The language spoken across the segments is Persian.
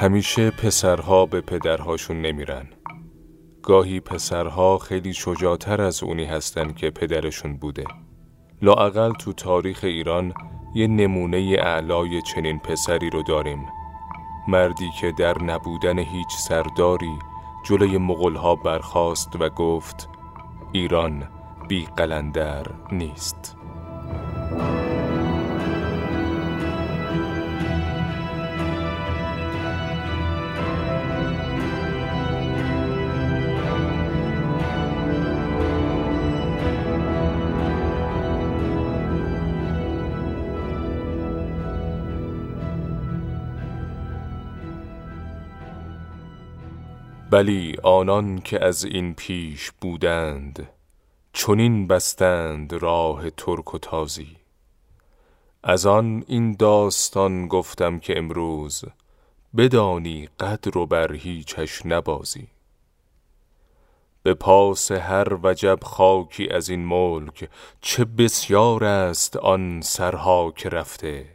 همیشه پسرها به پدرهاشون نمیرن. گاهی پسرها خیلی شجاعتر از اونی هستن که پدرشون بوده. لاقل تو تاریخ ایران یه نمونه اعلای چنین پسری رو داریم. مردی که در نبودن هیچ سرداری جلوی مغلها برخاست و گفت ایران بی قلندر نیست. بلی آنان که از این پیش بودند چنین بستند راه ترک و تازی. از آن این داستان گفتم که امروز بدانی قدر و بر هیچش نبازی. به پاس هر وجب خاکی از این ملک چه بسیار است آن سرها که رفته.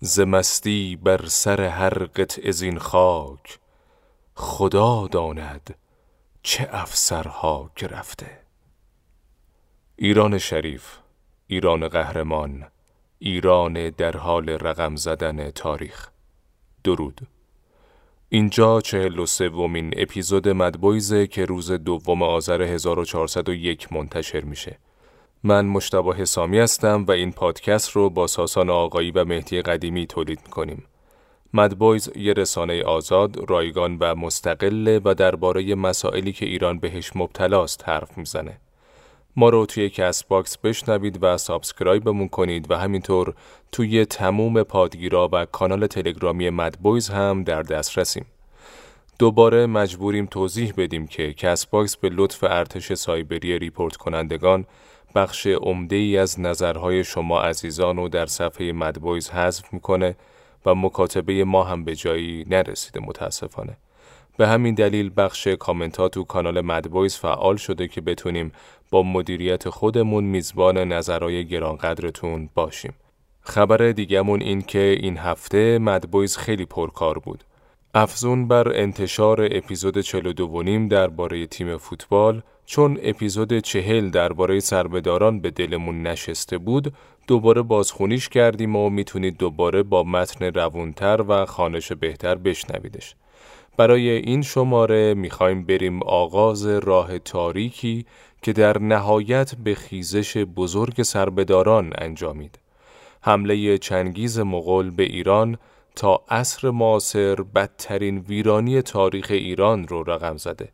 زمستی بر سر هر قطع این خاک خدا داند چه افسرها که رفته. ایران شریف ایران قهرمان ایران در حال رقم زدن تاریخ. درود. اینجا چهل و سومین اپیزود مدبویزه که روز دوم آذر 1401 منتشر میشه. من مجتبی حسامی هستم و این پادکست رو با ساسان آقایی و مهدی قدیمی تولید می‌کنیم. Mad Boys یه رسانه آزاد، رایگان و مستقله و درباره مسائلی که ایران بهش مبتلاست حرف می‌زنه. ما رو توی Castbox بشنوید و subscribe مون کنید و همینطور توی تموم پادگیرا و کانال تلگرامی Mad Boys هم در دسترسیم. دوباره مجبوریم توضیح بدیم که Castbox به لطف ارتش سایبری report کنندگان بخش عمده ای از نظرهای شما عزیزان رو در صفحه مدبویز حذف می‌کنه و مکاتبه ما هم به جایی نرسیده متاسفانه. به همین دلیل بخش کامنتات تو کانال مدبویز فعال شده که بتونیم با مدیریت خودمون میزبان نظرهای گرانقدرتون باشیم. خبر دیگهمون این که این هفته مدبویز خیلی پرکار بود. افزون بر انتشار اپیزود 42 نیم درباره تیم فوتبال چون اپیزود چهل درباره سربداران به دلمون نشسته بود دوباره بازخونیش کردیم و می‌تونید دوباره با متن روونتر و خانش بهتر بشنویدش. برای این شماره می‌خوایم بریم آغاز راه تاریکی که در نهایت به خیزش بزرگ سربداران انجامید. حمله چنگیز مغول به ایران تا عصر معاصر بدترین ویرانی تاریخ ایران رو رقم زده.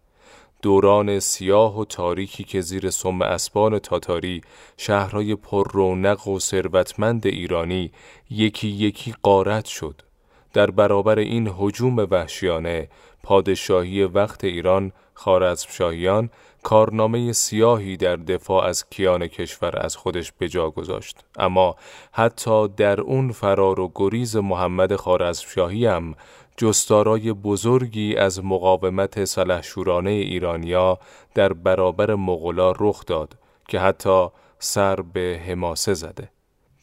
دوران سیاه و تاریکی که زیر سم اسبان تاتاری شهرهای پر رونق و ثروتمند ایرانی یکی یکی قارت شد. در برابر این حجوم وحشیانه پادشاهی وقت ایران خارزمشاهیان کارنامه سیاهی در دفاع از کیان کشور از خودش به جا گذاشت. اما حتی در اون فرار و گریز محمد خارزمشاهی هم جستارای بزرگی از مقاومت سلحشورانه ایرانیا در برابر مغلا رخ داد که حتی سر به حماسه زده.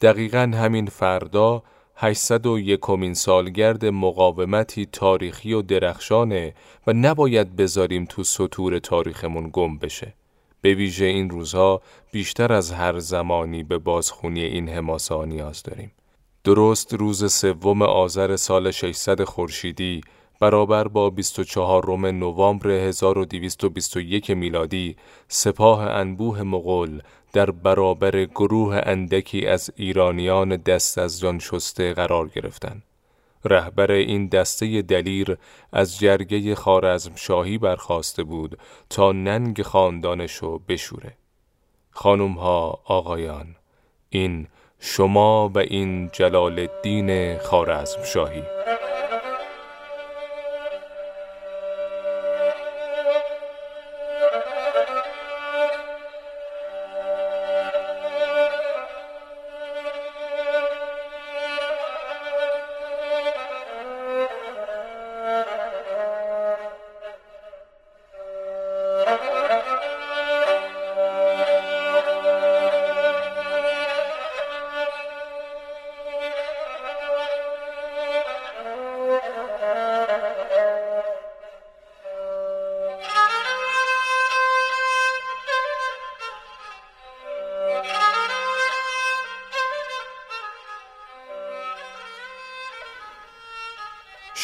دقیقا همین فردا 801 کمین سالگرد مقاومتی تاریخی و درخشانه و نباید بذاریم تو سطور تاریخمون گم بشه. به ویژه این روزها بیشتر از هر زمانی به بازخونی این حماسه نیاز داریم. درست روز سوم آذر سال 600 خورشیدی برابر با 24 نوامبر 1221 میلادی سپاه انبوه مغول در برابر گروه اندکی از ایرانیان دست از جان شسته قرار گرفتند. رهبر این دسته دلیر از جرگه خارزم شاهی برخواسته بود تا ننگ خاندانشو بشوره. خانم ها آقایان این شما و این جلال الدین خارزم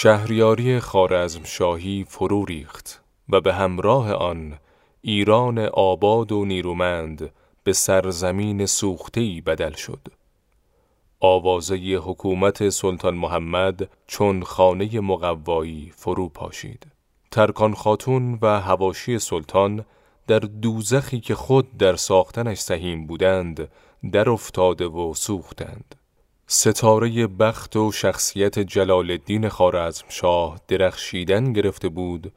شهریاری خارزم شاهی فرو ریخت و به همراه آن ایران آباد و نیرومند به سرزمین سوختهی بدل شد. آوازه حکومت سلطان محمد چون خانه مقوایی فرو پاشید. ترکان خاتون و هواشی سلطان در دوزخی که خود در ساختنش سهیم بودند در افتاده و سوختند. ستاره بخت و شخصیت جلال الدین خارزم شاه درخشیدن گرفته بود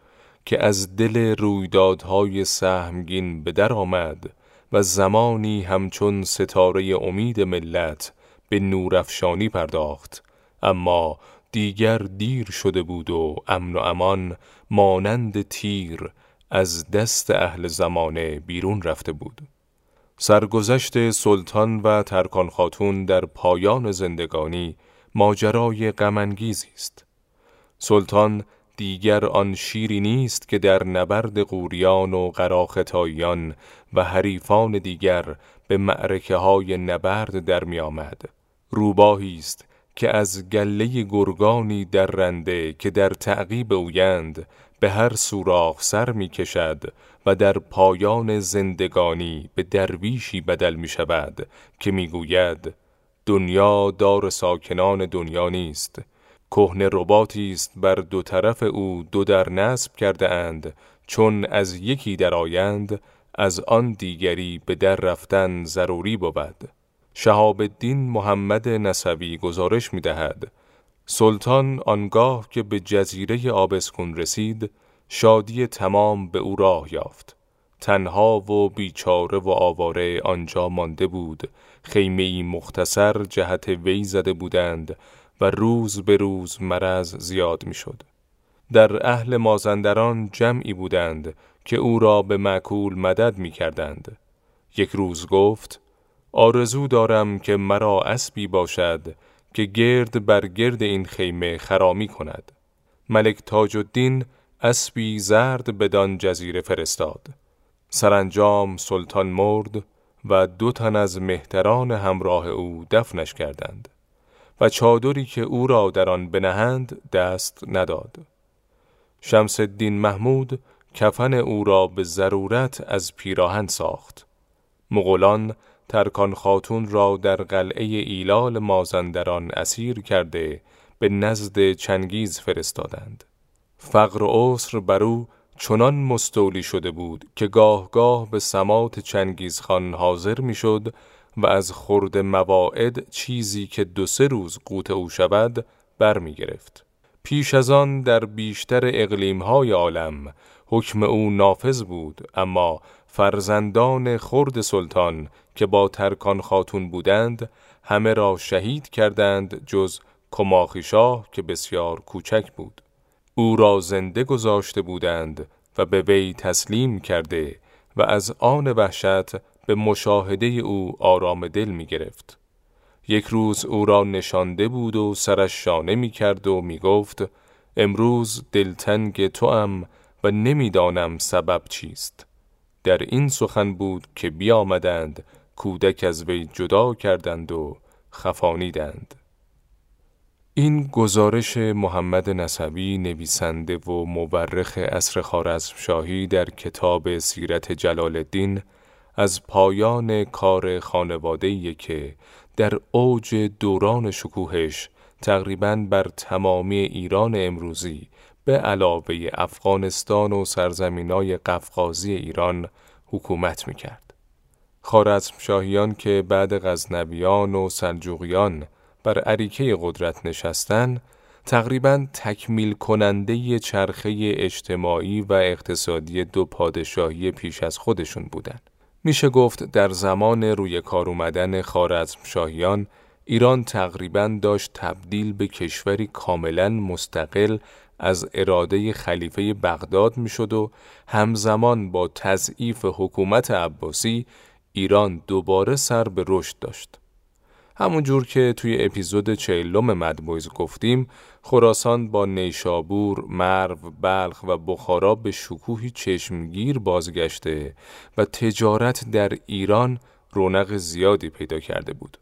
که از دل رویدادهای سهمگین به در آمد و زمانی همچون ستاره امید ملت به نورافشانی پرداخت. اما دیگر دیر شده بود و امن و امان مانند تیر از دست اهل زمانه بیرون رفته بود. سرگذشت سلطان و ترکان خاتون در پایان زندگانی ماجرای غمانگیزی است سلطان دیگر آن شیری نیست که در نبرد قوریان و قراختاییان و حریفان دیگر به معرکه های نبرد در می آمد. روباهی است که از گله گرگانی در رنده که در تعقیب اویند به هر سوراخ سر می کشد و در پایان زندگانی به درویشی بدل می شود که می گوید دنیا دار ساکنان دنیا نیست. کهنه رباتی است بر دو طرف او دو در نصب کرده اند چون از یکی درآیند از آن دیگری به در رفتن ضروری بود. شهاب الدین محمد نصوی گزارش می دهد سلطان آنگاه که به جزیره آبسکون رسید شادی تمام به او راه یافت تنها و بیچاره و آواره آنجا مانده بود خیمه مختصر جهت وی زده بودند و روز به روز مرض زیاد می‌شد. در اهل مازندران جمعی بودند که او را به معکول مدد می کردند. یک روز گفت آرزو دارم که مرا اسبی باشد که گرد بر گرد این خیمه خرامی کند. ملک تاج الدین اسبی زرد بدان جزیره فرستاد. سرانجام سلطان مرد و دو تن از مهتران همراه او دفنش کردند. و چادری که او را در آن بنهند دست نداد شمس الدین محمود کفن او را به ضرورت از پیراهن ساخت مغولان ترکان خاتون را در قلعه ایلال مازندران اسیر کرده به نزد چنگیز فرستادند فقر و عسر بر او چنان مستولی شده بود که گاه گاه به سمات چنگیز خان حاضر می‌شد و از خورد مواعد چیزی که دو سه روز قوت او شود برمی گرفت. پیش از آن در بیشتر اقلیم های عالم حکم او نافذ بود اما فرزندان خرد سلطان که با ترکان خاتون بودند همه را شهید کردند جز کماخی شاه که بسیار کوچک بود او را زنده گذاشته بودند و به وی تسلیم کرده و از آن وحشت به مشاهده او آرام دل می گرفت. یک روز او را نشانده بود و سرش شانه می کرد و می گفت امروز دلتنگ تو ام و نمی‌دانم سبب چیست. در این سخن بود که بیامدند کودک از وی جدا کردند و خفانیدند. این گزارش محمد نصبی نویسنده و مورخ اصر خارزم شاهی در کتاب سیرت جلال الدین از پایان کار خانواده که در اوج دوران شکوهش تقریبا بر تمامی ایران امروزی به علاوه افغانستان و سرزمینای قفقازی ایران حکومت می‌کرد. خارزم شاهیان که بعد غزنویان و سلجوقیان بر عریکه قدرت نشستن تقریبا تکمیل کننده چرخه اجتماعی و اقتصادی دو پادشاهی پیش از خودشون بودند. میشه گفت در زمان روی کار اومدن خارزم شاهیان ایران تقریبا داشت تبدیل به کشوری کاملا مستقل از اراده خلیفه بغداد می‌شد و همزمان با تضعیف حکومت عباسی ایران دوباره سر به رشد داشت. همونجور که توی اپیزود چهلم مدبویز گفتیم خراسان با نیشابور، مرو، بلخ و بخارا به شکوهی چشمگیر بازگشته و تجارت در ایران رونق زیادی پیدا کرده بود.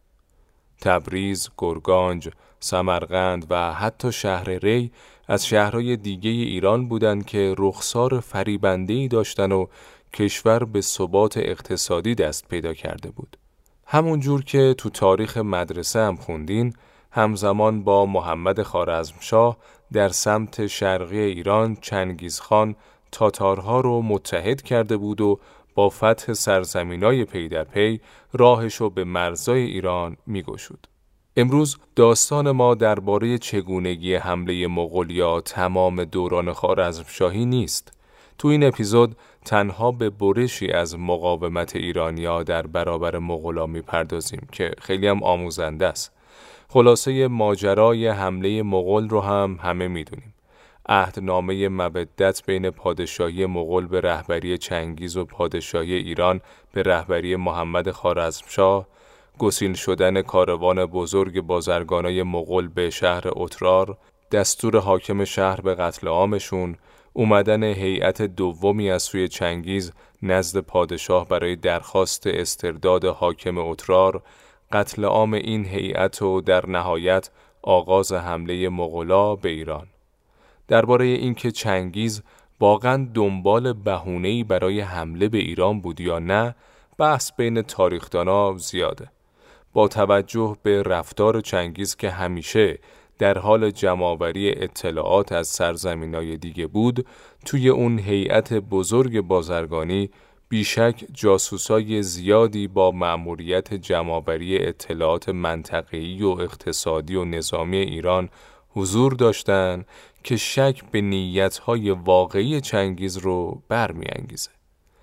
تبریز، گرگانج، سمرقند و حتی شهر ری از شهرهای دیگه ایران بودند که رخسار فریبندهی داشتن و کشور به ثبات اقتصادی دست پیدا کرده بود. همون جور که تو تاریخ مدرسه هم خوندین، همزمان با محمد خارزمشاه در سمت شرقی ایران چنگیزخان تاتارها رو متحد کرده بود و با فتح سرزمینای پی در پی راهشو به مرزای ایران میگشود. امروز داستان ما درباره چگونگی حمله مغولیا تمام دوران خارزمشاهی نیست. تو این اپیزود تنها به برشی از مقاومت ایرانیا در برابر مغولا می‌پردازیم که خیلی هم آموزنده است. خلاصه ماجرای حمله مغول رو هم همه می‌دونیم. عهدنامه مودت بین پادشاهی مغول به رهبری چنگیز و پادشاهی ایران به رهبری محمد خارزمشاه گسیل شدن کاروان بزرگ بازرگانای مغول به شهر اترار دستور حاکم شهر به قتل عامشون اومدن هیئت دومی از سوی چنگیز نزد پادشاه برای درخواست استرداد حاکم اترار قتل عام این هیئت و در نهایت آغاز حمله مغلا به ایران. درباره اینکه چنگیز واقعا دنبال بهونه‌ای برای حمله به ایران بود یا نه بحث بین تاریخدانا زیاده. با توجه به رفتار چنگیز که همیشه در حال جمعآوری اطلاعات از سرزمینای دیگه بود توی اون هیئت بزرگ بازرگانی بیشک جاسوسای زیادی با مأموریت جمعآوری اطلاعات منطقه‌ای و اقتصادی و نظامی ایران حضور داشتند که شک به نیتهای واقعی چنگیز رو برمیانگیزه.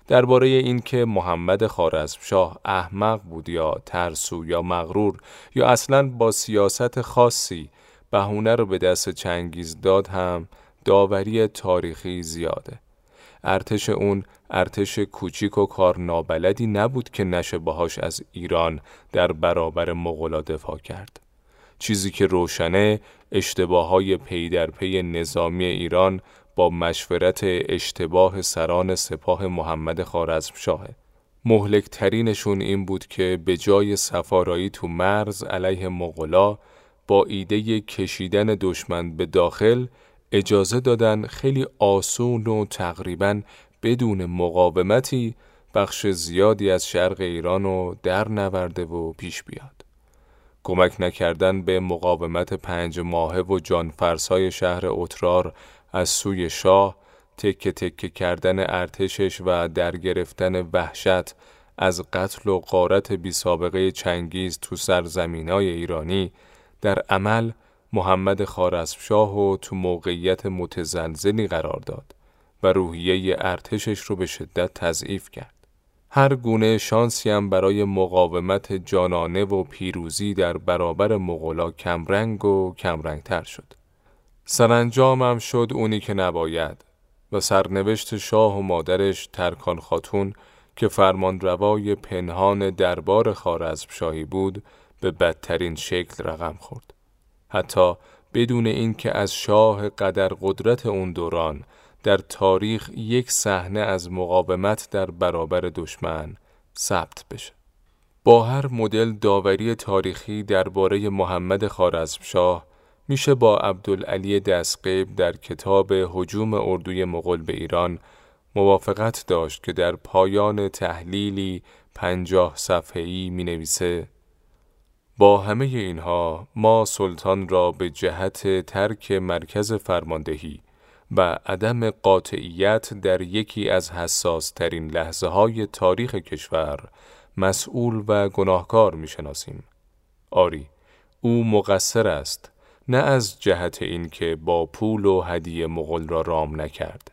درباره اینکه محمد خارزمشاه احمق بود یا ترسو یا مغرور یا اصلا با سیاست خاصی بهونه رو به دست چنگیز داد هم داوری تاریخی زیاده. ارتش اون ارتش کوچیک و کار نابلدی نبود که نشه باهاش از ایران در برابر مغلا دفاع کرد. چیزی که روشنه اشتباه های پی در پی نظامی ایران با مشورت اشتباه سران سپاه محمد خارزمشاه. مهلک ترینشون این بود که به جای سفارایی تو مرز علیه مغلا با ایده کشیدن دشمن به داخل اجازه دادن خیلی آسون و تقریبا بدون مقاومتی بخش زیادی از شرق ایران رو در نورده و پیش بیاد. کمک نکردن به مقاومت پنج ماهه و جانفرسای شهر اترار از سوی شاه تکه تکه کردن ارتشش و در گرفتن وحشت از قتل و قارت بی سابقه چنگیز تو سرزمینای ایرانی در عمل محمد خارزمشاه و تو موقعیت متزلزلی قرار داد و روحیه ارتشش رو به شدت تضعیف کرد. هر گونه شانسی هم برای مقاومت جانانه و پیروزی در برابر مغلا کمرنگ و کمرنگتر شد. سرانجامم شد اونی که نباید و سرنوشت شاه و مادرش ترکان خاتون که فرمان روای پنهان دربار خارزمشاهی بود به بدترین شکل رقم خورد. حتی بدون اینکه از شاه قدر قدرت اون دوران در تاریخ یک صحنه از مقاومت در برابر دشمن ثبت بشه. با هر مدل داوری تاریخی درباره محمد خارزمشاه میشه با عبدالعلی دستقیب در کتاب حجوم اردوی مغول به ایران موافقت داشت که در پایان تحلیلی پنجاه صفحه‌ای می نویسه با همه اینها ما سلطان را به جهت ترک مرکز فرماندهی و عدم قاطعیت در یکی از حساس ترین لحظه های تاریخ کشور مسئول و گناهکار می شناسیم. آری، او مقصر است نه از جهت اینکه با پول و هدیه مغل را رام نکرد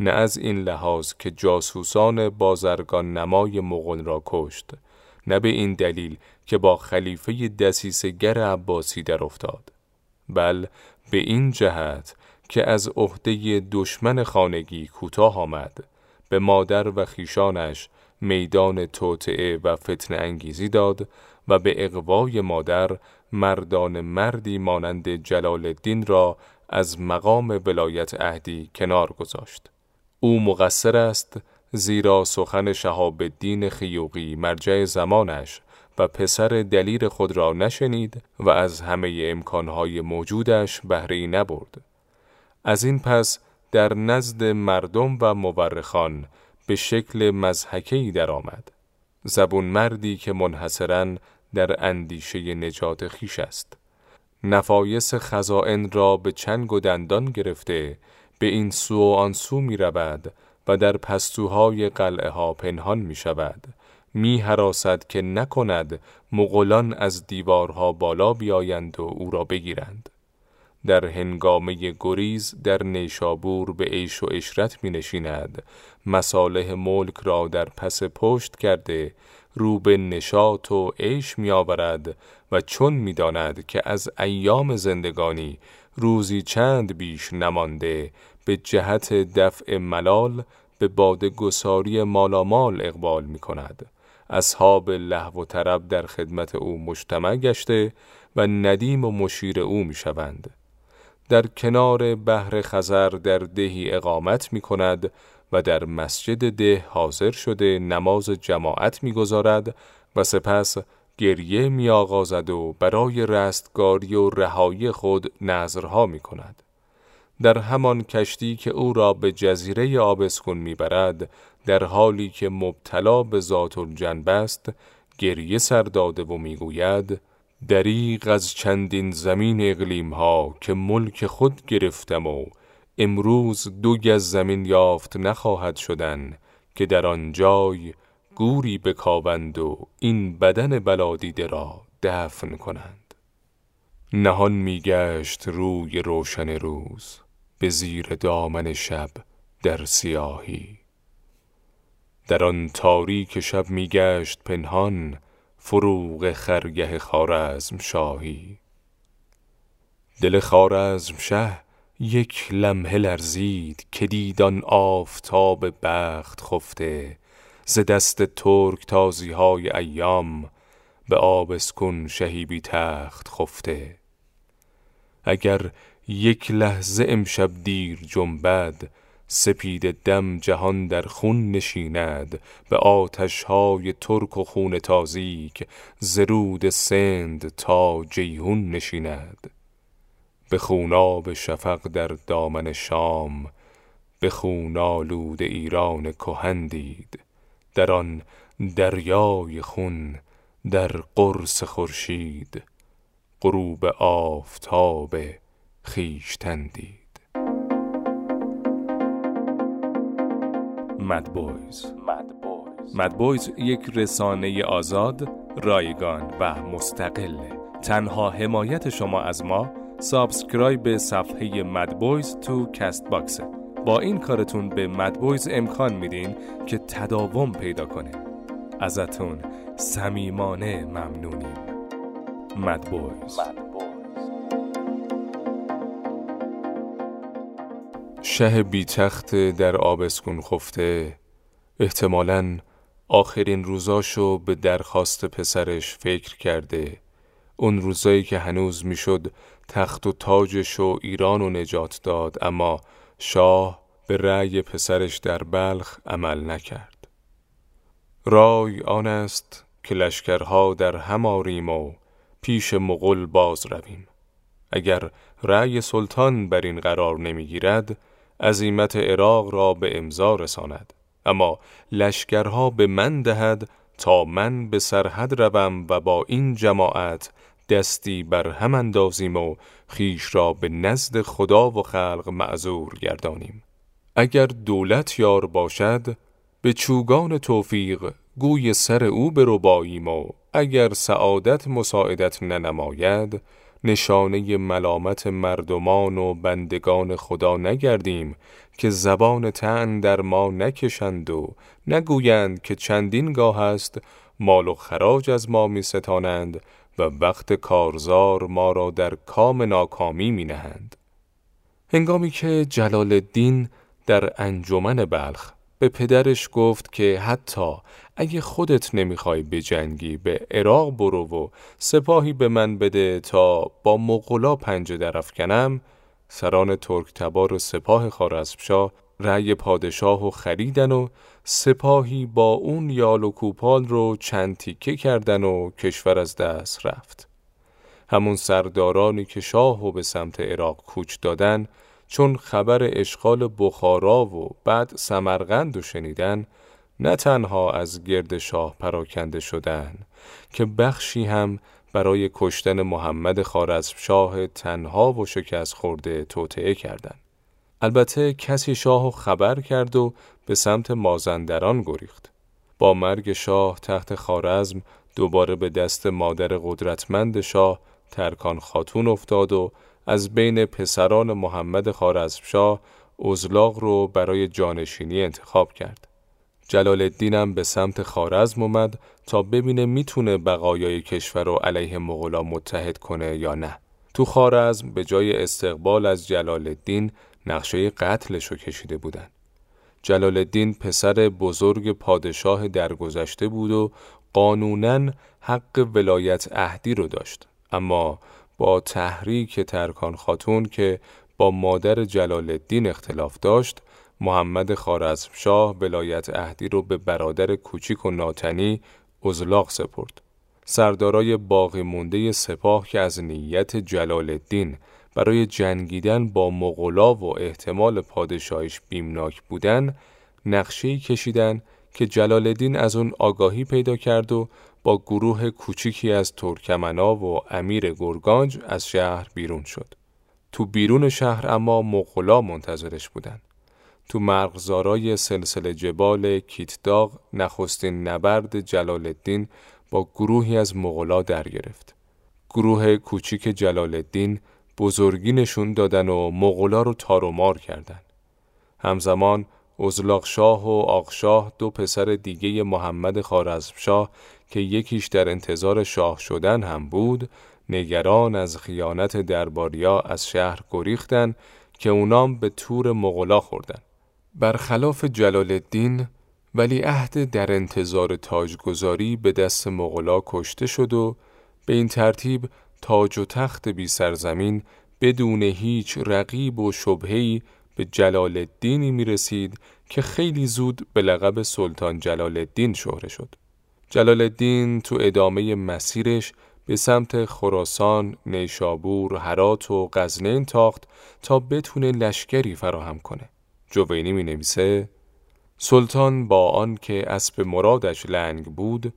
نه از این لحاظ که جاسوسان بازرگان نمای مغل را کشت نه به این دلیل که با خلیفه دسیسگر عباسی در افتاد بل به این جهت که از عهده دشمن خانگی کوتاه آمد به مادر و خیشانش میدان توطعه و فتن انگیزی داد و به اقوای مادر مردان مردی مانند جلال الدین را از مقام ولایت عهدی کنار گذاشت. او مقصر است زیرا سخن شهاب الدین خیوقی مرجع زمانش و پسر دلیر خود را نشنید و از همه امکانهای موجودش بهره نبرد. از این پس در نزد مردم و مورخان به شکل مزحکهی درآمد. زبون مردی که منحصرا در اندیشه نجات خیش است. نفایس خزائن را به چنگ و دندان گرفته به این سو و آن سو می رود و در پستوهای قلعه ها پنهان می شود می حراسد که نکند مغولان از دیوارها بالا بیایند و او را بگیرند در هنگامه گریز در نیشابور به عیش و اشرت می نشیند مصالح ملک را در پس پشت کرده رو به نشاط و عیش می آورد و چون می داند که از ایام زندگانی روزی چند بیش نمانده به جهت دفع ملال به باد گساری مالامال اقبال می کند. اصحاب لحو و طرب در خدمت او مجتمع گشته و ندیم و مشیر او می شوند. در کنار بحر خزر در دهی اقامت می کند و در مسجد ده حاضر شده نماز جماعت می‌گذارد و سپس گریه می آغازد و برای رستگاری و رهایی خود نظرها می کند. در همان کشتی که او را به جزیره آبسکون می‌برد در حالی که مبتلا به ذات الجنب است گریه سر داده و می‌گوید دریغ از چندین زمین اقلیم ها که ملک خود گرفتم و امروز دو گز زمین یافت نخواهد شدن که در آن جای گوری بکاوند و این بدن بلادیده را دفن کنند. نهان میگشت روی روشن روز به زیر دامن شب در سیاهی. در آن تاریک شب میگشت پنهان فروغ خرگه خارزم شاهی دل خارزم شه یک لمحه لرزید که دیدان آفتاب بخت خفته ز دست ترک تازی های ایام به آبسکون شهیبی تخت خفته. اگر یک لحظه امشب دیر جنبد سپید دم جهان در خون نشیند به آتش های ترک و خون تازیک زرود سند تا جیهون نشیند. به خوناب شفق در دامن شام به خون آلود ایران کهن دید. در آن دریای خون در قرص خورشید غروب آفتاب خیشتن دید. مدبویز مدبویز یک رسانه آزاد رایگان و مستقل. تنها حمایت شما از ما subscribe به صفحه Mad Boys تو Castbox ه با این کارتون به Mad Boys امکان میدین که تداوم پیدا کنه. ازتون صمیمانه ممنونیم. Mad Boys شه بی تخت در آبسکون خفته. احتمالاً آخرین روزاشو به درخواست پسرش فکر کرده. اون روزایی که هنوز می‌شد تخت و تاجش و ایران و نجات داد اما شاه به رأی پسرش در بلخ عمل نکرد. رای آن است که لشکرها در هم و پیش مغل باز رویم. اگر رأی سلطان بر این قرار نمی‌گیرد عزیمت عراق را به امضا رساند. اما لشکرها به من دهد تا من به سرحد روم و با این جماعت دستی بر هم اندازیم و خیش را به نزد خدا و خلق معذور گردانیم. اگر دولت یار باشد به چوگان توفیق گوی سر او برباییم و اگر سعادت مساعدت ننماید نشانه ملامت مردمان و بندگان خدا نگردیم که زبان تن در ما نکشند و نگویند که چندین گاه است مال و خراج از ما می ستانند و وقت کارزار ما را در کام ناکامی می نهند. هنگامی که جلال الدین در انجمن بلخ به پدرش گفت که حتی اگه خودت نمی‌خوای به جنگی به عراق برو و سپاهی به من بده تا با مغلا پنجه درف کنم سران ترک تبار و سپاه خارزمشاه رأی پادشاه و خریدن و سپاهی با اون یال و کوپال رو چند تیکه کردن و کشور از دست رفت. همون سردارانی که شاه و به سمت عراق کوچ دادن چون خبر اشغال بخارا و بعد سمرقند و شنیدن نه تنها از گرد شاه پراکنده شدن که بخشی هم برای کشتن محمد شاه تنها و شکست خورده توطعه کردند. البته کسی شاه خبر کرد و به سمت مازندران گریخت. با مرگ شاه تحت خارزم دوباره به دست مادر قدرتمند شاه ترکان خاتون افتاد و از بین پسران محمد خارزمشاه ازلاغ رو برای جانشینی انتخاب کرد. جلال الدینم به سمت خارزم اومد تا ببینه می‌تونه بقایای کشور رو علیه مغلا متحد کنه یا نه. تو خارزم به جای استقبال از جلال الدین نقشه قتلش رو کشیده بودن. جلال الدین پسر بزرگ پادشاه درگذشته بود و قانونا حق ولایت اهدی رو داشت. اما با تحریک ترکان خاتون که با مادر جلال الدین اختلاف داشت محمد خارزمشاه ولایت اهدی رو به برادر کوچیک و ناتنی ازلاق سپرد. سردارای باقی مونده سپاه که از نیت جلال الدین برای جنگیدن با مغلا و احتمال پادشاهیش بیمناک بودن نقشه‌ای کشیدن که جلال الدین از اون آگاهی پیدا کرد و با گروه کوچیکی از ترکمنا و امیر گرگانج از شهر بیرون شد. تو بیرون شهر اما مغلا منتظرش بودند. تو مرغزارای سلسله جبال کیتداغ نخستین نبرد جلال الدین با گروهی از مغلا در گرفت. گروه کوچیک جلال الدین بزرگی نشون دادن و مغلا رو مار کردن. همزمان ازلاق شاه و آقشاه دو پسر دیگه محمد خارزمشاه که یکیش در انتظار شاه شدن هم بود نگران از خیانت درباریا از شهر گریختن که اونام به تور مغلا خوردن. برخلاف جلال الدین ولی عهد در انتظار تاجگذاری به دست مغلا کشته شد و به این ترتیب تاج و تخت بی سرزمین بدون هیچ رقیب و شبهی به جلال الدینی می رسید که خیلی زود به لقب سلطان جلال الدین شهره شد. جلال الدین تو ادامه مسیرش به سمت خراسان، نیشابور، هرات و غزنین تاخت تا بتونه لشکری فراهم کنه. جوینی می نویسه سلطان با آن که اسب مرادش لنگ بود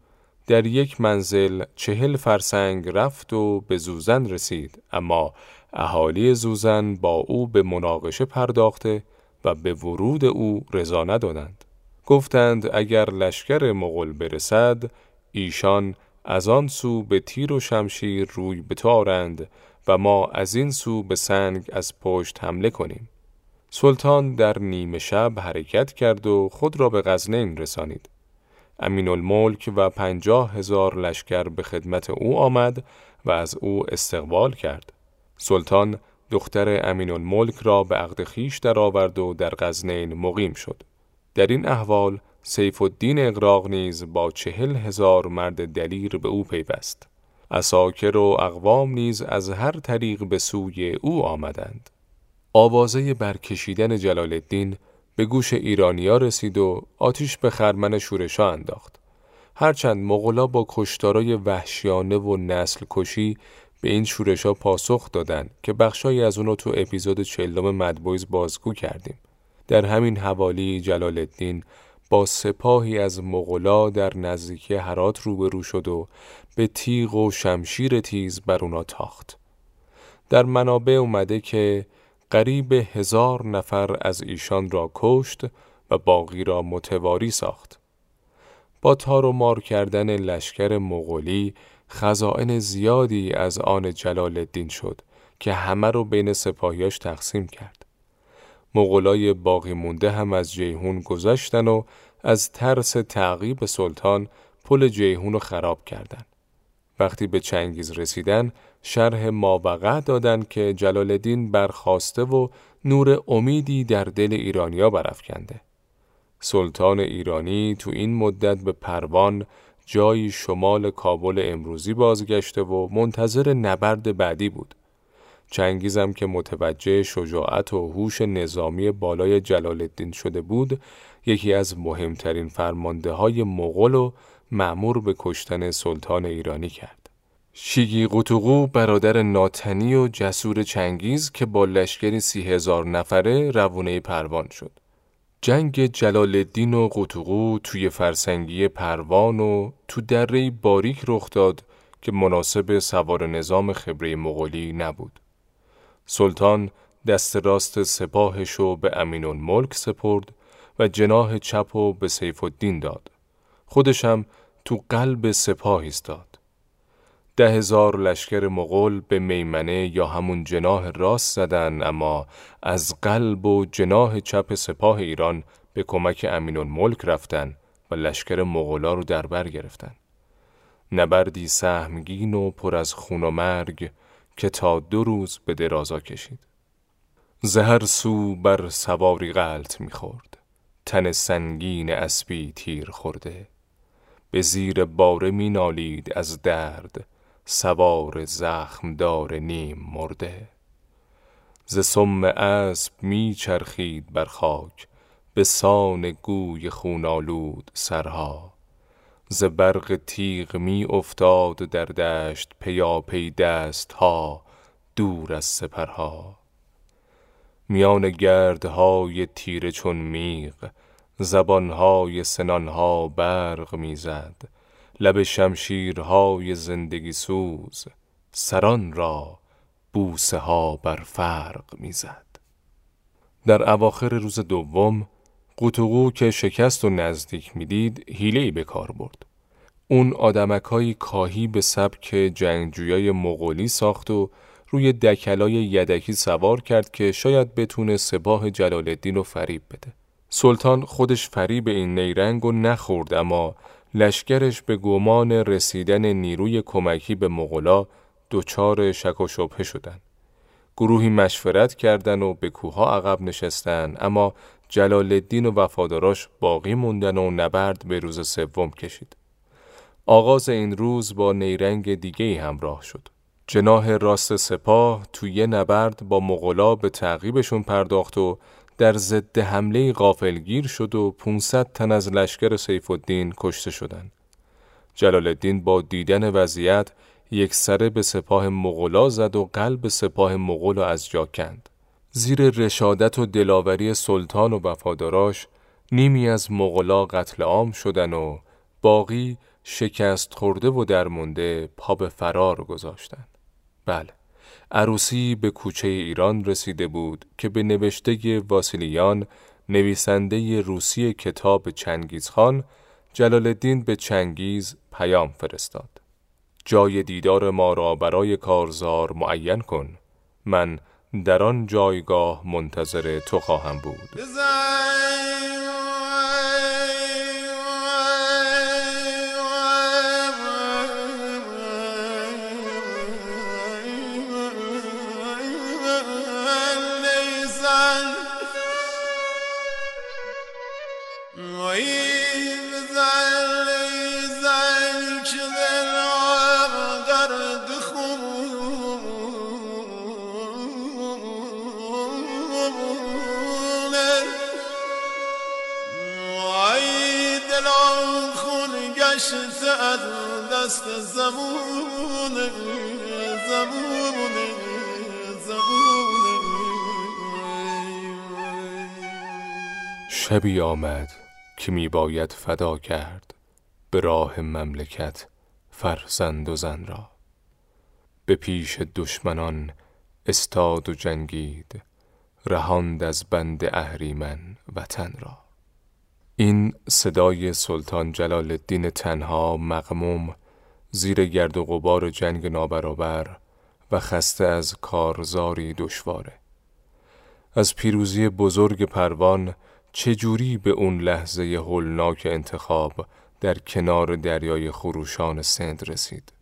در یک منزل چهل فرسنگ رفت و به زوزن رسید اما اهالی زوزن با او به مناقشه پرداخته و به ورود او رضا ندادند گفتند اگر لشکر مغل برسد ایشان از آن سو به تیر و شمشیر روی بتارند و ما از این سو به سنگ از پشت حمله کنیم سلطان در نیمه شب حرکت کرد و خود را به غزنین رسانید. امین الملک و پنجاه هزار لشکر به خدمت او آمد و از او استقبال کرد. سلطان دختر امین الملک را به عقد خیش درآورد و در غزنین مقیم شد. در این احوال سیف الدین اقراق نیز با چهل هزار مرد دلیر به او پیوست. اساکر و اقوام نیز از هر طریق به سوی او آمدند. آوازه برکشیدن جلال الدین به گوش ایرانیا رسید و آتیش به خرمن شورشا انداخت. هرچند مغلا با کشتارای وحشیانه و نسل کشی به این شورشا پاسخ دادند که بخشایی از اونو تو اپیزود چلم مدبویز بازگو کردیم. در همین حوالی جلال الدین با سپاهی از مغلا در نزدیکی هرات روبرو شد و به تیغ و شمشیر تیز بر اونا تاخت. در منابع اومده که قریب هزار نفر از ایشان را کشت و باقی را متواری ساخت. با تار و مار کردن لشکر مغولی خزائن زیادی از آن جلال الدین شد که همه رو بین سپاهیاش تقسیم کرد. مغولای باقی مونده هم از جیهون گذشتن و از ترس تعقیب سلطان پل جیهون رو خراب کردند. وقتی به چنگیز رسیدن شرح مابقع دادند که جلال الدین برخواسته و نور امیدی در دل ایرانیا برافکنده. سلطان ایرانی تو این مدت به پروان جایی شمال کابل امروزی بازگشته و منتظر نبرد بعدی بود. چنگیزم که متوجه شجاعت و هوش نظامی بالای جلال الدین شده بود یکی از مهمترین فرمانده های مغول و معمور به کشتن سلطان ایرانی کرد. شیگی قطوقو برادر ناتنی و جسور چنگیز که با لشکری سی هزار نفره روونه پروان شد. جنگ جلال الدین و قطوقو توی فرسنگی پروان و تو دره باریک رخ داد که مناسب سوار نظام خبره مغولی نبود. سلطان دست راست سپاهشو به امین الملک سپرد و جناه چپ و به سیف الدین داد. خودشم تو قلب سپاه ایستاد. ده هزار لشکر مغول به میمنه یا همون جناه راست زدن اما از قلب و جناه چپ سپاه ایران به کمک امین الملک رفتن و لشکر مغولا رو در بر گرفتن. نبردی سهمگین و پر از خون و مرگ که تا دو روز به درازا کشید. زهر سو بر سواری غلط می‌خورد. تن سنگین اسبی تیر خورده. به زیر باره می نالید از درد سوار زخم دار نیم مرده. ز سم اسب می چرخید بر خاک به سان گوی خونالود سرها. ز برق تیغ می افتاد در دشت پیاپی دست ها دور از سپرها. میان گردهای تیره چون میغ زبانهای سنانها برق می‌زد. لب شمشیرهای زندگی سوز سران را بوسه ها بر فرق می‌زد. در اواخر روز دوم قوتوقو که شکست و نزدیک می‌دید هیلهی به کار برد. اون آدمکایی کاهی به سبک جنگجویای مغولی ساخت و روی دکلای یدکی سوار کرد که شاید بتونه سپاه جلال الدین رو فریب بده. سلطان خودش فریب این نیرنگ و نخورد اما لشکرش به گمان رسیدن نیروی کمکی به مغلا دچار شک و شبهه شدن. گروهی مشورت کردن و به کوها عقب نشستن اما جلال الدین و وفاداراش باقی موندن و نبرد به روز سوم کشید. آغاز این روز با نیرنگ دیگه همراه شد. جناه راست سپاه توی نبرد با مغلا به تعقیبشون پرداخت و در ضد حمله غافلگیر شد و 500 تن از لشکر سیف الدین کشته شدند. جلال الدین با دیدن وضعیت یک سره به سپاه مغلا زد و قلب سپاه مغول از جا کند. زیر رشادت و دلاوری سلطان و وفاداراش نیمی از مغلا قتل عام شدن و باقی شکست خورده و درمونده پا به فرار گذاشتن. بله، عروسی به کوچه ایران رسیده بود که به نوشته واسیلیان نویسنده روسی کتاب چنگیزخان جلال الدین به چنگیز پیام فرستاد. جای دیدار ما را برای کارزار معین کن. من در آن جایگاه منتظر تو خواهم بود. دست زمونه زمونه زمونه شبی آمد که می باید فدا کرد به راه مملکت فرزند و زن را. به پیش دشمنان استاد و جنگید رهاند از بند اهریمن وطن را. این صدای سلطان جلال الدین تنها مقموم زیر گرد و غبار جنگ نابرابر و خسته از کارزاری دشواره. از پیروزی بزرگ پروان چجوری به اون لحظه هولناک انتخاب در کنار دریای خروشان سند رسید؟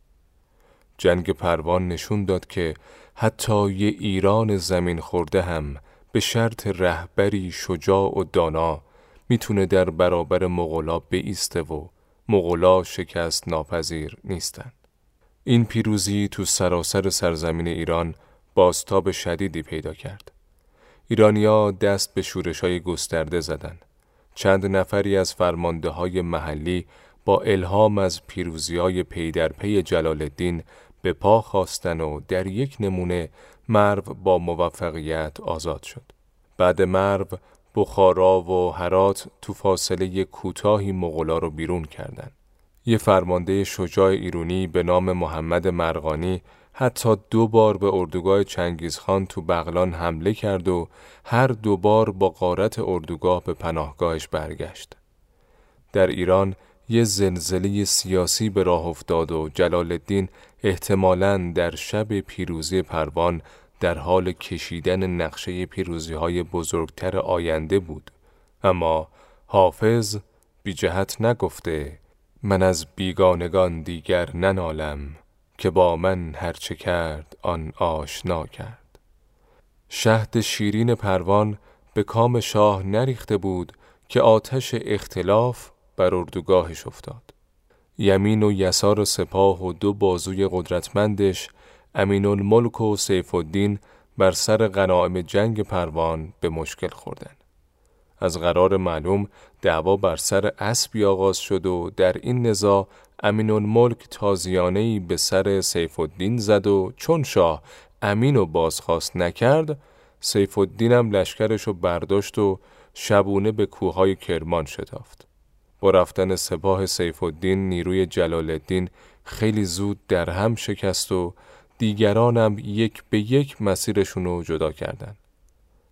جنگ پروان نشون داد که حتی یه ایران زمین خورده هم به شرط رهبری شجاع و دانا می‌تونه در برابر مغلا بیسته و مغلا شکست ناپذیر نیستند. این پیروزی تو سراسر سرزمین ایران باستاب شدیدی پیدا کرد. ایرانیا دست به شورش های گسترده زدند. چند نفری از فرمانده های محلی با الهام از پیروزی های پی در پی جلال الدین به پا خواستن و در یک نمونه مرو با موفقیت آزاد شد. بعد مرو بخارا و هرات تو فاصله کوتاهی مغلا رو بیرون کردند. یه فرمانده شجاع ایرونی به نام محمد مرغانی حتی دو بار به اردوگاه چنگیزخان تو بغلان حمله کرد و هر دو بار با قارت اردوگاه به پناهگاهش برگشت. در ایران یه زلزله سیاسی به راه افتاد و جلال الدین احتمالاً در شب پیروزی پروان در حال کشیدن نقشه پیروزی های بزرگتر آینده بود. اما حافظ بی جهت نگفته من از بیگانگان دیگر ننالم که با من هرچه کرد آن آشنا کرد شهد شیرین پروان به کام شاه نریخته بود که آتش اختلاف بر اردوگاهش افتاد یمین و یسار سپاه و دو بازوی قدرتمندش امین الملک و سیف الدین بر سر غنائم جنگ پروان به مشکل خوردن از قرار معلوم دعوا بر سر اسبی آغاز شد و در این نزاع امین الملک تازیانهی به سر سیف الدین زد و چون شاه امین و بازخواست نکرد سیف الدینم لشکرش برداشت و شبونه به کوههای کرمان شتافت. با رفتن سپاه سیف الدین نیروی جلال الدین خیلی زود در هم شکست و دیگرانم یک به یک مسیرشون رو جدا کردند.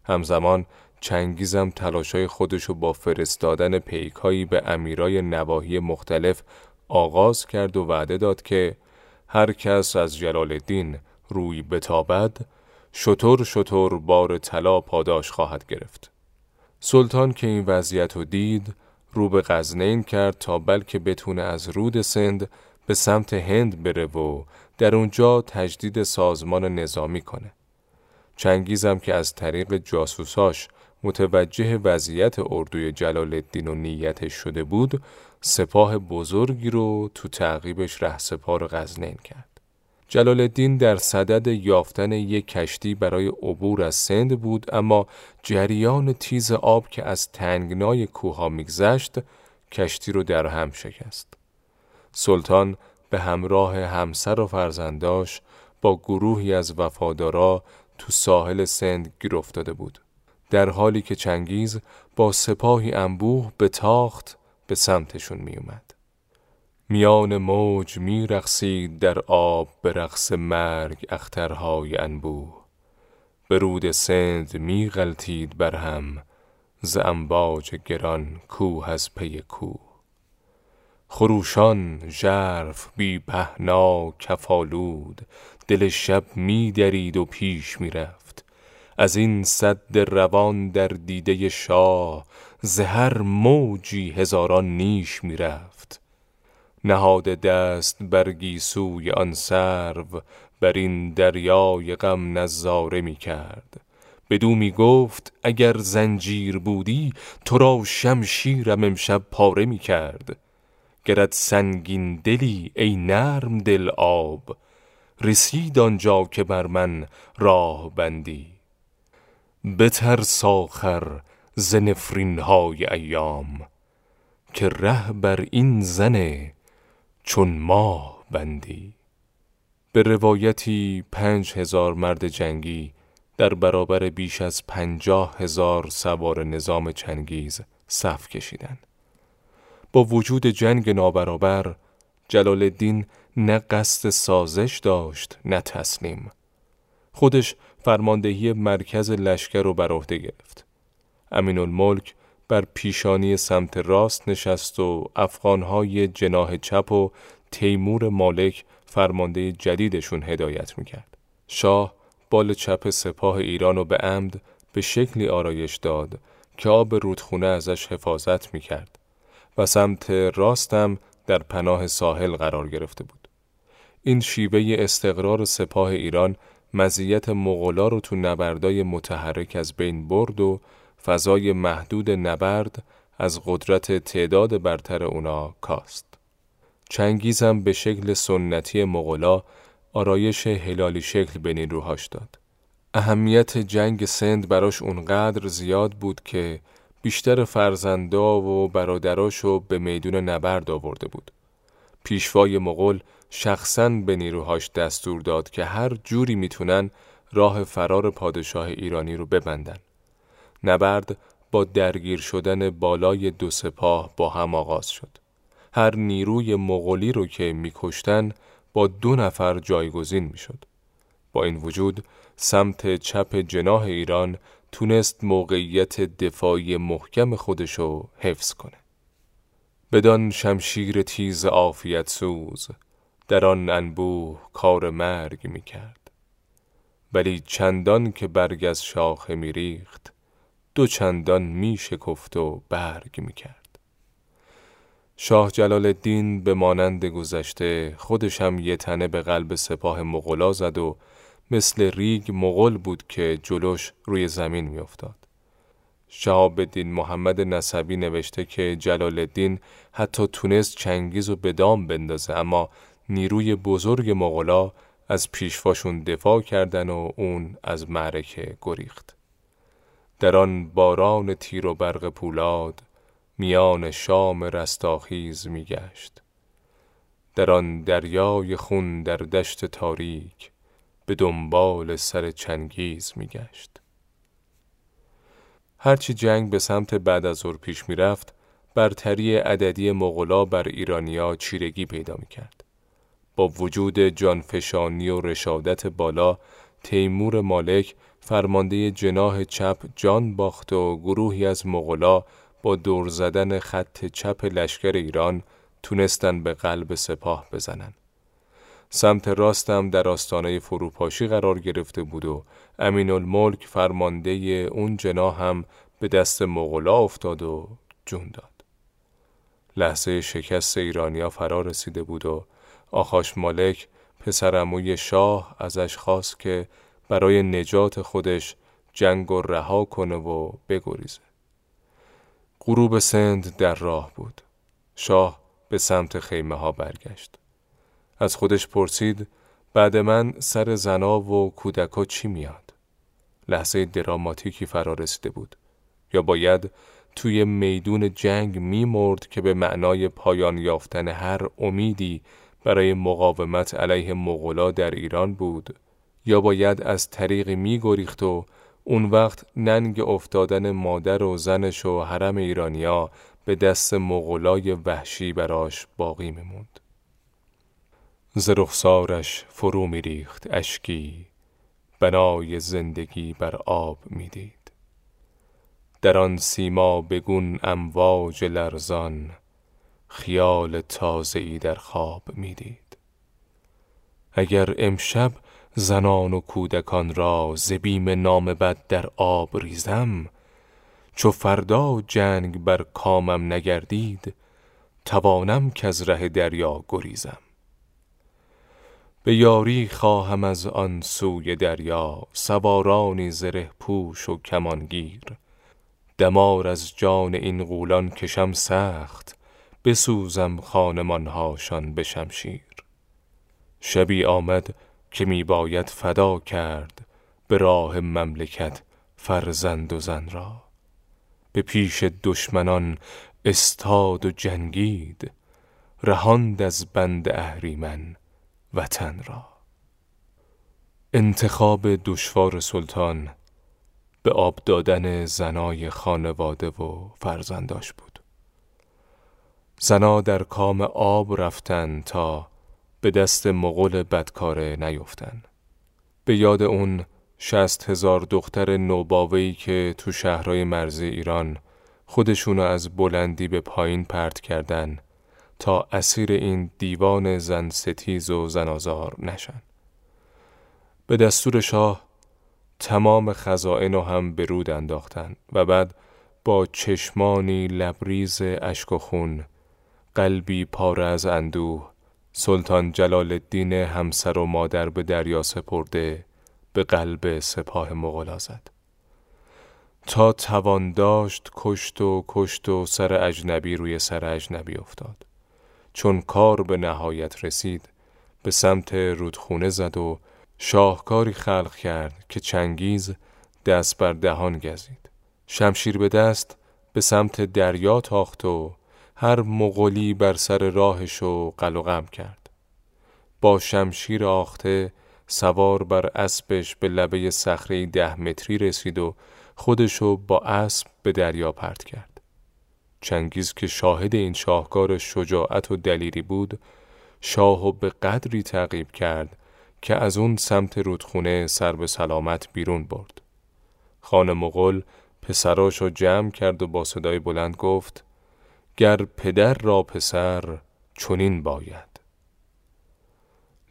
همزمان چنگیزم تلاشای خودشو با فرستادن پیکایی به امیرای نواحی مختلف آغاز کرد و وعده داد که هر کس از جلال الدین روی بتابد شطور شطور بار طلا پاداش خواهد گرفت. سلطان که این وضعیت رو دید رو به غزنین کرد تا بلکه بتونه از رود سند به سمت هند بره و در اونجا تجدید سازمان نظامی کنه. چنگیزم که از طریق جاسوساش متوجه وضعیت اردوی جلال الدین و نیتش شده بود سپاه بزرگی رو تو تعقیبش ره سپار غزنین کرد. جلال الدین در صدد یافتن یک کشتی برای عبور از سند بود اما جریان تیز آب که از تنگنای کوها میگذشت کشتی رو در هم شکست. سلطان به همراه همسر و فرزنداش با گروهی از وفادارا تو ساحل سند گیر افتاده بود. در حالی که چنگیز با سپاهی انبوه به تاخت به سمتشون می اومد. میان موج می رقصید در آب به رقص مرگ اخترهای انبوه به رود سند می غلطید بر هم ز امواج گران کوه از پی کوه خروشان ژرف بی پهنا کفالود. دل شب می درید و پیش می رفت از این صد روان در دیده شاه زهر موجی هزاران نیش می رفت نهاد دست بر گیسوی آن سرو بر این دریای غم نظاره می کرد بدو می گفت اگر زنجیر بودی تو را شمشیرم امشب پاره می کرد گرد سنگین دلی ای نرم دل آب رسید آنجا که بر من راه بندی. بترس آخر ز های ایام که ره بر این زنه چون ماه بندی. به روایتی پنج هزار مرد جنگی در برابر بیش از پنجاه هزار سوار نظام چنگیز صف کشیدن با وجود جنگ نابرابر جلال الدین نه قصد سازش داشت نه تسلیم. خودش فرماندهی مرکز لشکر رو بر عهده گرفت. امین الملک بر پیشانی سمت راست نشست و افغانهای جناه چپ و تیمور مالک فرمانده جدیدشون هدایت می‌کرد. شاه بال چپ سپاه ایران رو به عمد به شکلی آرایش داد که آب رودخونه ازش حفاظت می‌کرد. و سمت راستم در پناه ساحل قرار گرفته بود. این شیوه استقرار سپاه ایران مزیت مغلا رو تو نبردای متحرک از بین برد و فضای محدود نبرد از قدرت تعداد برتر اونا کاست. چنگیزم به شکل سنتی مغلا آرایش هلالی شکل به نیروهاش داد. اهمیت جنگ سند براش اونقدر زیاد بود که بیشتر فرزندا و برادراشو به میدون نبرد آورده بود. پیشوای مغول شخصا به نیروهاش دستور داد که هر جوری می‌تونن راه فرار پادشاه ایرانی رو ببندن. نبرد با درگیر شدن بالای دو سپاه با هم آغاز شد. هر نیروی مغولی رو که میکشتن با دو نفر جایگزین می‌شد. با این وجود سمت چپ جناه ایران تونست موقعیت دفاعی محکم خودشو حفظ کنه. بدان شمشیر تیز آفیت سوز در آن انبوه کار مرگ می کرد. ولی چندان که برگ از شاخه می ریخت دو چندان می شکفت و برگ می کرد. شاه جلال الدین به مانند گذشته خودش هم یه تنه به قلب سپاه مغلا زد و مثل ریگ مغل بود که جلوش روی زمین میافتاد. شهاب الدین محمد نسبی نوشته که جلال الدین حتی تونست چنگیز و به دام بندازه اما نیروی بزرگ مغلا از پیشواشون دفاع کردن و اون از معرکه گریخت. در آن باران تیر و برق پولاد میان شام رستاخیز میگشت. در آن دریای خون در دشت تاریک به دنبال سر چنگیز میگشت. هرچی جنگ به سمت بعد از ظهر پیش می‌رفت برتری عددی مغلا بر ایرانیا چیرگی پیدا می‌کرد. با وجود جانفشانی و رشادت بالا تیمور مالک فرمانده جناه چپ جان باخت و گروهی از مغلا با دور زدن خط چپ لشکر ایران تونستن به قلب سپاه بزنن. سمت راستم در آستانه فروپاشی قرار گرفته بود و امین الملک فرمانده اون جناه هم به دست مغلا افتاد و جون داد. لحظه شکست ایرانیا فرا رسیده بود و آخاش مالک پسرموی شاه ازش خواست که برای نجات خودش جنگ و رها کنه و بگریزه. غروب سند در راه بود. شاه به سمت خیمه ها برگشت. از خودش پرسید بعد من سر زنا و کودکا چی میاد؟ لحظه دراماتیکی فرا رسیده بود. یا باید توی میدون جنگ میمرد که به معنای پایان یافتن هر امیدی برای مقاومت علیه مغلا در ایران بود یا باید از طریق میگریخت و اون وقت ننگ افتادن مادر و زنش و حرم ایرانیا به دست مغولای وحشی براش باقی میموند. ز رخسارش فرو میریخت اشکی بنای زندگی بر آب می‌دید. در آن سیما بگون امواج لرزان خیال تازه‌ای در خواب می‌دید. اگر امشب زنان و کودکان را زبیم نام بد در آب ریزم چو فردا جنگ بر کامم نگردید توانم که از ره دریا گریزم. به یاری خواهم از آن سوی دریا سوارانی زره پوش و کمانگیر. دمار از جان این غولان کشم سخت بسوزم خانمانهاشان به شمشیر. شبی آمد که می باید فدا کرد به راه مملکت فرزند و زن را. به پیش دشمنان استاد و جنگید رهاند از بند اهریمن وطن را. انتخاب دشوار سلطان به آب دادن زنای خانواده و فرزنداش بود. زنا در کام آب رفتن تا به دست مغول بدکاره نیفتن. به یاد اون شست هزار دختر نوباوهی که تو شهرهای مرزی ایران خودشونو از بلندی به پایین پرت کردن تا اسیر این دیوان زن ستیز و زنازار نشن. به دستور شاه تمام خزائن هم به رود انداختن و بعد با چشمانی لبریز اشک و خون قلبی پاره از اندوه سلطان جلال الدین همسر و مادر به دریا سپرده به قلب سپاه مغلا زد تا توان داشت کشت و کشت و سر اجنبی روی سر اجنبی افتاد چون کار به نهایت رسید به سمت رودخونه زد و شاهکاری خلق کرد که چنگیز دست بر دهان گزید شمشیر به دست به سمت دریا تاخت و هر مغولی بر سر راهش و قلقم کرد با شمشیر آخته سوار بر اسبش به لبه صخره ده متری رسید و خودشو با اسب به دریا پرت کرد. چنگیز که شاهد این شاهکار شجاعت و دلیری بود، شاهو به قدری تعقیب کرد که از اون سمت رودخونه سر به سلامت بیرون برد. خان مغل پسراشو جمع کرد و با صدای بلند گفت گر پدر را پسر چنین باید.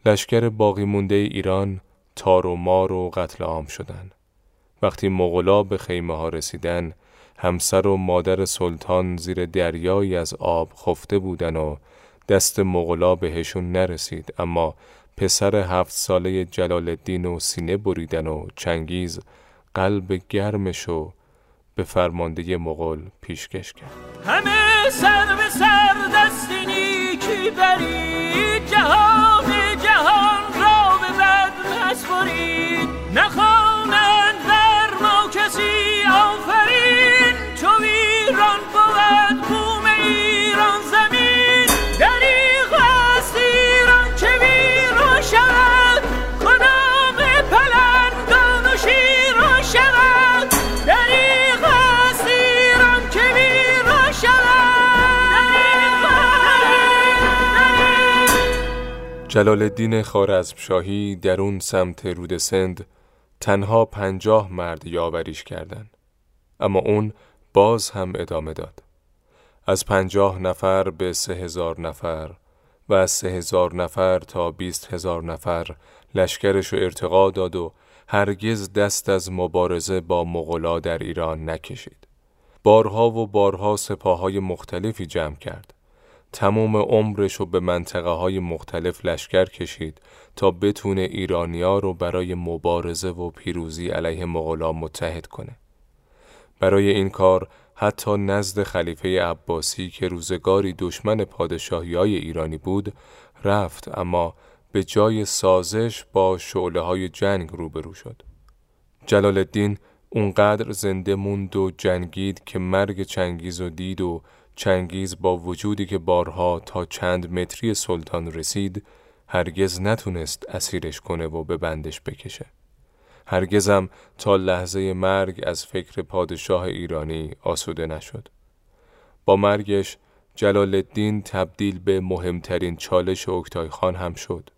لشکر باقی مونده ایران تار و مار و قتل عام شدن. وقتی مغلا به خیمه ها رسیدن همسر و مادر سلطان زیر دریایی از آب خفته بودن و دست مغلا بهشون نرسید اما پسر هفت ساله جلال الدین و سینه بریدن و چنگیز قلب گرمش و به فرمانده مغل پیشکش کرد. همه سر به سر دستینی کی برید جلال الدین خارزمشاهی در اون سمت رود سند تنها پنجاه مرد یاوریش کردند. اما اون باز هم ادامه داد. از پنجاه نفر به سه هزار نفر و از سه هزار نفر تا بیست هزار نفر لشکرش ارتقا داد و هرگز دست از مبارزه با مغلا در ایران نکشید. بارها و بارها سپاه های مختلفی جمع کرد. تمام عمرش رو به منطقه های مختلف لشکر کشید تا بتونه ایرانیا رو برای مبارزه و پیروزی علیه مغلا متحد کنه. برای این کار حتی نزد خلیفه عباسی که روزگاری دشمن پادشاهی های ایرانی بود رفت اما به جای سازش با شعله های جنگ روبرو شد. جلال الدین اونقدر زنده موند و جنگید که مرگ چنگیز و دید و چنگیز با وجودی که بارها تا چند متری سلطان رسید هرگز نتونست اسیرش کنه و به بندش بکشه. هرگزم تا لحظه مرگ از فکر پادشاه ایرانی آسوده نشد. با مرگش جلال الدین تبدیل به مهمترین چالش اکتای خان هم شد.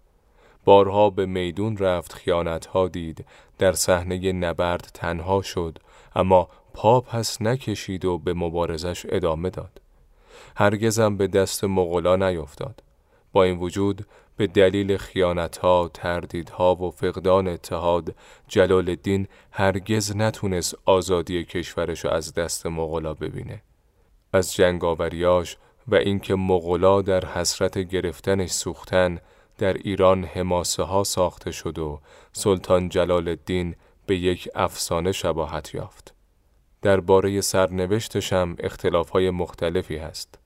بارها به میدون رفت خیانتها دید در صحنه نبرد تنها شد اما پا پس نکشید و به مبارزش ادامه داد. هرگزم به دست مغلا نیفتاد. با این وجود به دلیل خیانتها، تردیدها و فقدان اتحاد جلال الدین هرگز نتونست آزادی کشورش از دست مغلا ببینه. از جنگاوریاش و اینکه مغلا در حسرت گرفتنش سوختن در ایران حماسه ها ساخته شد و سلطان جلال الدین به یک افسانه شباهت یافت. درباره سرنوشتش هم اختلاف های مختلفی هست.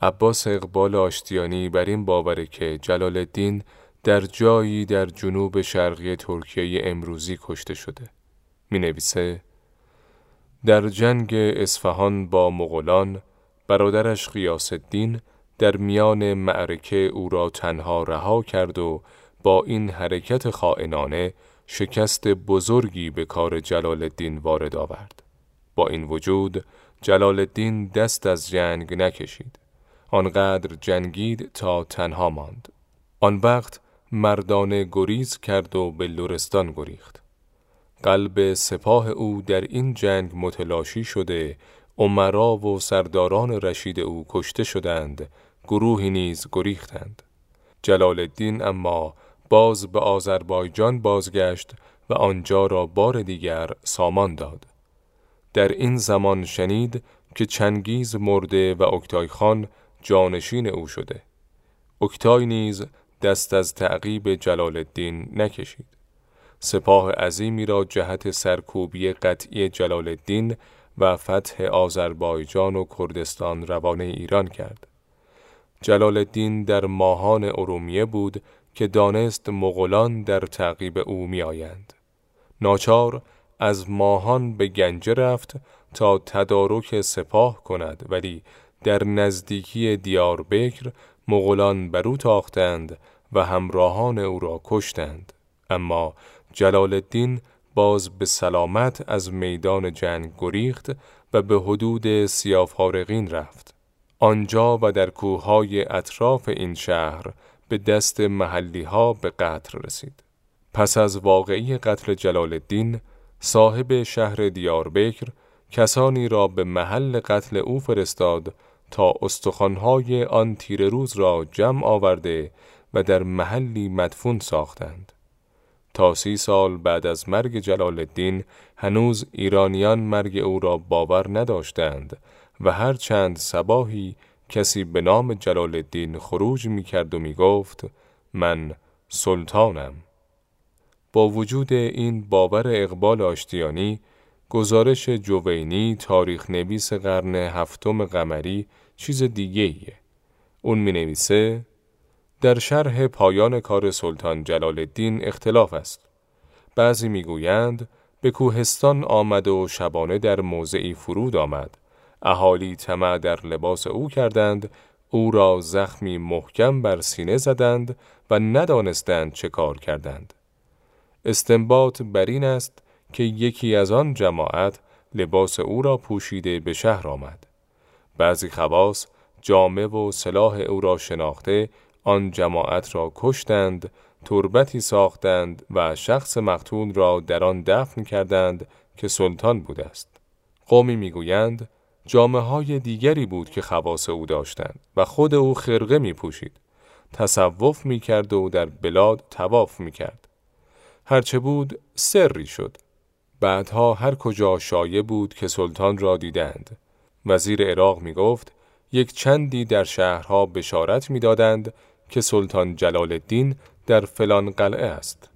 عباس اقبال آشتیانی بر این باوره که جلال الدین در جایی در جنوب شرقی ترکیه امروزی کشته شده. می نویسه در جنگ اصفهان با مغولان برادرش قیاس الدین در میان معرکه او را تنها رها کرد و با این حرکت خائنانه شکست بزرگی به کار جلال الدین وارد آورد. با این وجود جلال الدین دست از جنگ نکشید. آنقدر جنگید تا تنها ماند. آن وقت مردانه گریز کرد و به لورستان گریخت. قلب سپاه او در این جنگ متلاشی شده عمرا و سرداران رشید او کشته شدند گروهی نیز گریختند جلال الدین اما باز به آذربایجان بازگشت و آنجا را بار دیگر سامان داد در این زمان شنید که چنگیز مرده و اکتای خان جانشین او شده اکتای نیز دست از تعقیب جلال الدین نکشید سپاه عظیمی را جهت سرکوبی قطعی جلال الدین و فتح آذربایجان و کردستان روانه ایران کرد. جلال الدین در ماهان ارومیه بود که دانست مغولان در تعقیب او می آیند. ناچار از ماهان به گنجه رفت تا تدارک سپاه کند ولی در نزدیکی دیار بکر مغولان بر او تاختند و همراهان او را کشتند. اما جلال الدین باز به سلامت از میدان جنگ گریخت و به حدود سیافارقین رفت. آنجا و در کوههای اطراف این شهر به دست محلی ها به قتل رسید. پس از واقعی قتل جلال الدین صاحب شهر دیاربکر کسانی را به محل قتل او فرستاد تا استخوانهای آن تیر روز را جمع آورده و در محلی مدفون ساختند. تا سی سال بعد از مرگ جلال الدین هنوز ایرانیان مرگ او را باور نداشتند و هر چند سباهی کسی به نام جلال الدین خروج می کرد و می گفت من سلطانم. با وجود این باور اقبال آشتیانی گزارش جوینی تاریخ نویس قرن هفتم قمری چیز دیگه ایه. اون می نویسه در شرح پایان کار سلطان جلال الدین اختلاف است. بعضی می‌گویند به کوهستان آمد و شبانه در موضعی فرود آمد. اهالی طمع در لباس او کردند او را زخمی محکم بر سینه زدند و ندانستند چه کار کردند. استنباط بر این است که یکی از آن جماعت لباس او را پوشیده به شهر آمد. بعضی خواص جامه و سلاح او را شناخته آن جماعت را کشتند، تربتی ساختند و شخص مقتول را در آن دفن کردند که سلطان بوده است. قومی می‌گویند جامعه های دیگری بود که خواص او داشتند و خود او خرقه می پوشید. تصوف می کرد و در بلاد تواف می کرد. هرچه بود سری شد. بعدها هر کجا شایع بود که سلطان را دیدند. وزیر عراق می گفت یک چندی در شهرها بشارت می‌دادند که سلطان جلال الدین در فلان قلعه است.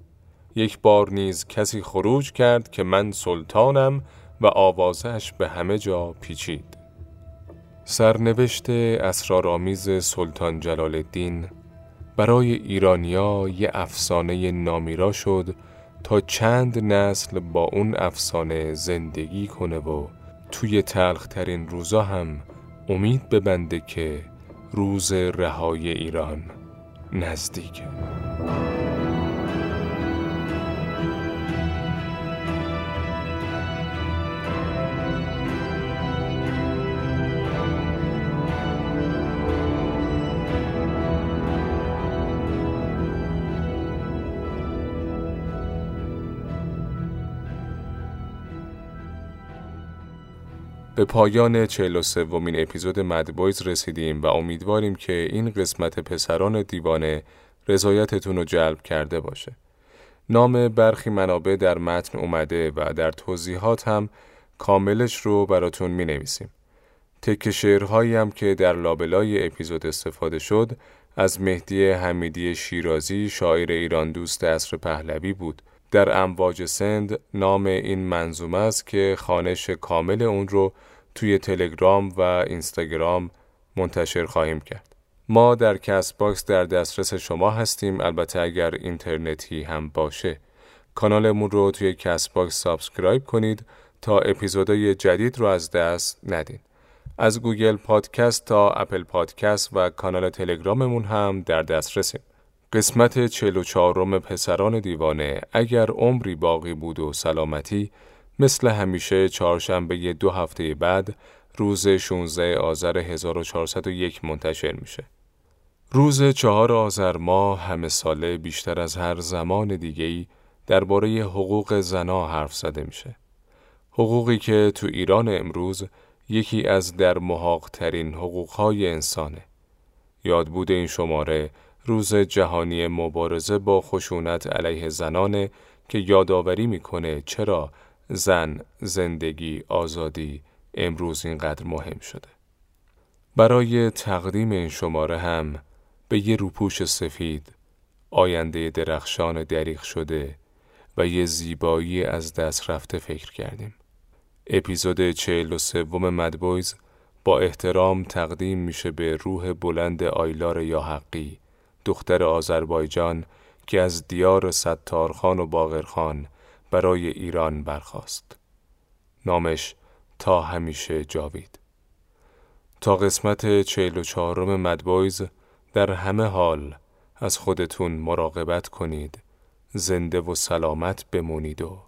یک بار نیز کسی خروج کرد که من سلطانم و آوازش به همه جا پیچید. سرنوشت اسرارآمیز سلطان جلال الدین برای ایرانیا یه افسانه نامیرا شد تا چند نسل با اون افسانه زندگی کنه و توی تلخترین روزا هم امید ببنده که روز رهای ایران نزدیکه. به پایان 43 ومین اپیزود مدبایز رسیدیم و امیدواریم که این قسمت پسران دیوانه رضایتتون رو جلب کرده باشه. نام برخی منابع در متن اومده و در توضیحات هم کاملش رو براتون می نویسیم. تک شعرهایی هم که در لابلای اپیزود استفاده شد از مهدی حمیدی شیرازی شاعر ایران دوست عصر پهلوی بود در امواج سند نام این منظومه است که خانش کامل اون رو توی تلگرام و اینستاگرام منتشر خواهیم کرد. ما در Castbox در دسترس شما هستیم البته اگر اینترنتی هم باشه. کانالمون رو توی Castbox subscribe کنید تا اپیزودهای جدید رو از دست ندین. از Google Podcast تا Apple Podcast و کانال تلگراممون هم در دسترسیم. قسمت 44 پسران دیوانه اگر عمری باقی بود و سلامتی مثل همیشه چهارشنبه دو هفته بعد روز 16 آذر 1401 منتشر میشه. روز چهار آذر ماه همه ساله بیشتر از هر زمان دیگه‌ای درباره حقوق زنا حرف زده میشه. حقوقی که تو ایران امروز یکی از در محاق ترین حقوقهای انسانه. یاد بوده این شماره روز جهانی مبارزه با خشونت علیه زنانه که یادآوری می‌کنه چرا زن، زندگی، آزادی امروز اینقدر مهم شده. برای تقدیم این شماره هم به یه روپوش سفید، آینده درخشان دریغ شده و یه زیبایی از دست رفته فکر کردیم. اپیزود 43 مدبویز با احترام تقدیم میشه به روح بلند آیلار یا حقی، دختر آذربایجان که از دیار ستارخان و باغرخان برای ایران برخاست. نامش تا همیشه جاوید. تا قسمت چهل و چهارم مدبایز در همه حال از خودتون مراقبت کنید زنده و سلامت بمونید و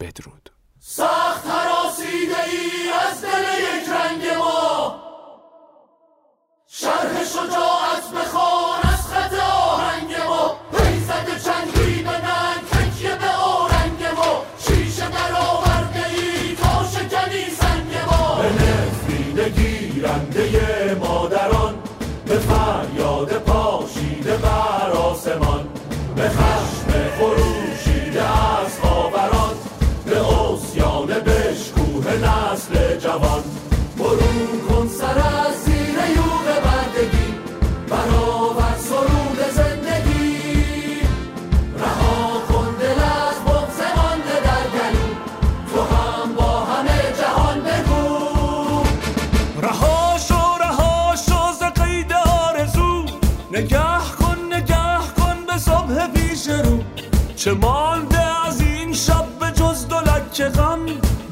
بدرود سخت حراسیده ای از دل یک رنگ ما شرح شجاعت بخواه باد پاشیده بر آسمان به خشم خروشیده از خاوران به اوسیان بشکوه نسل جوان.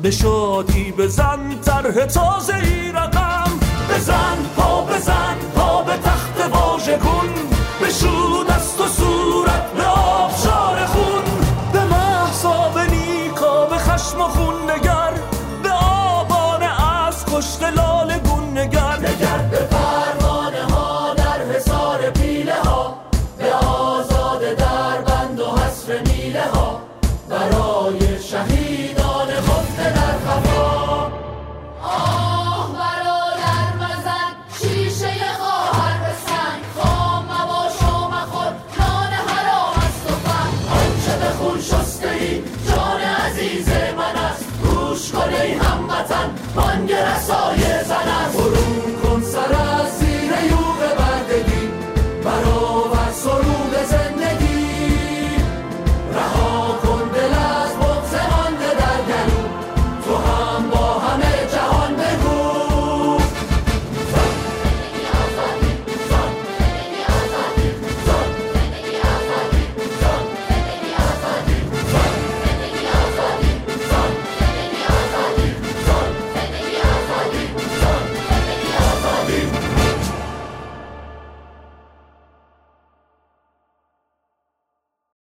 به شادی بزن طرح تازه ای رقم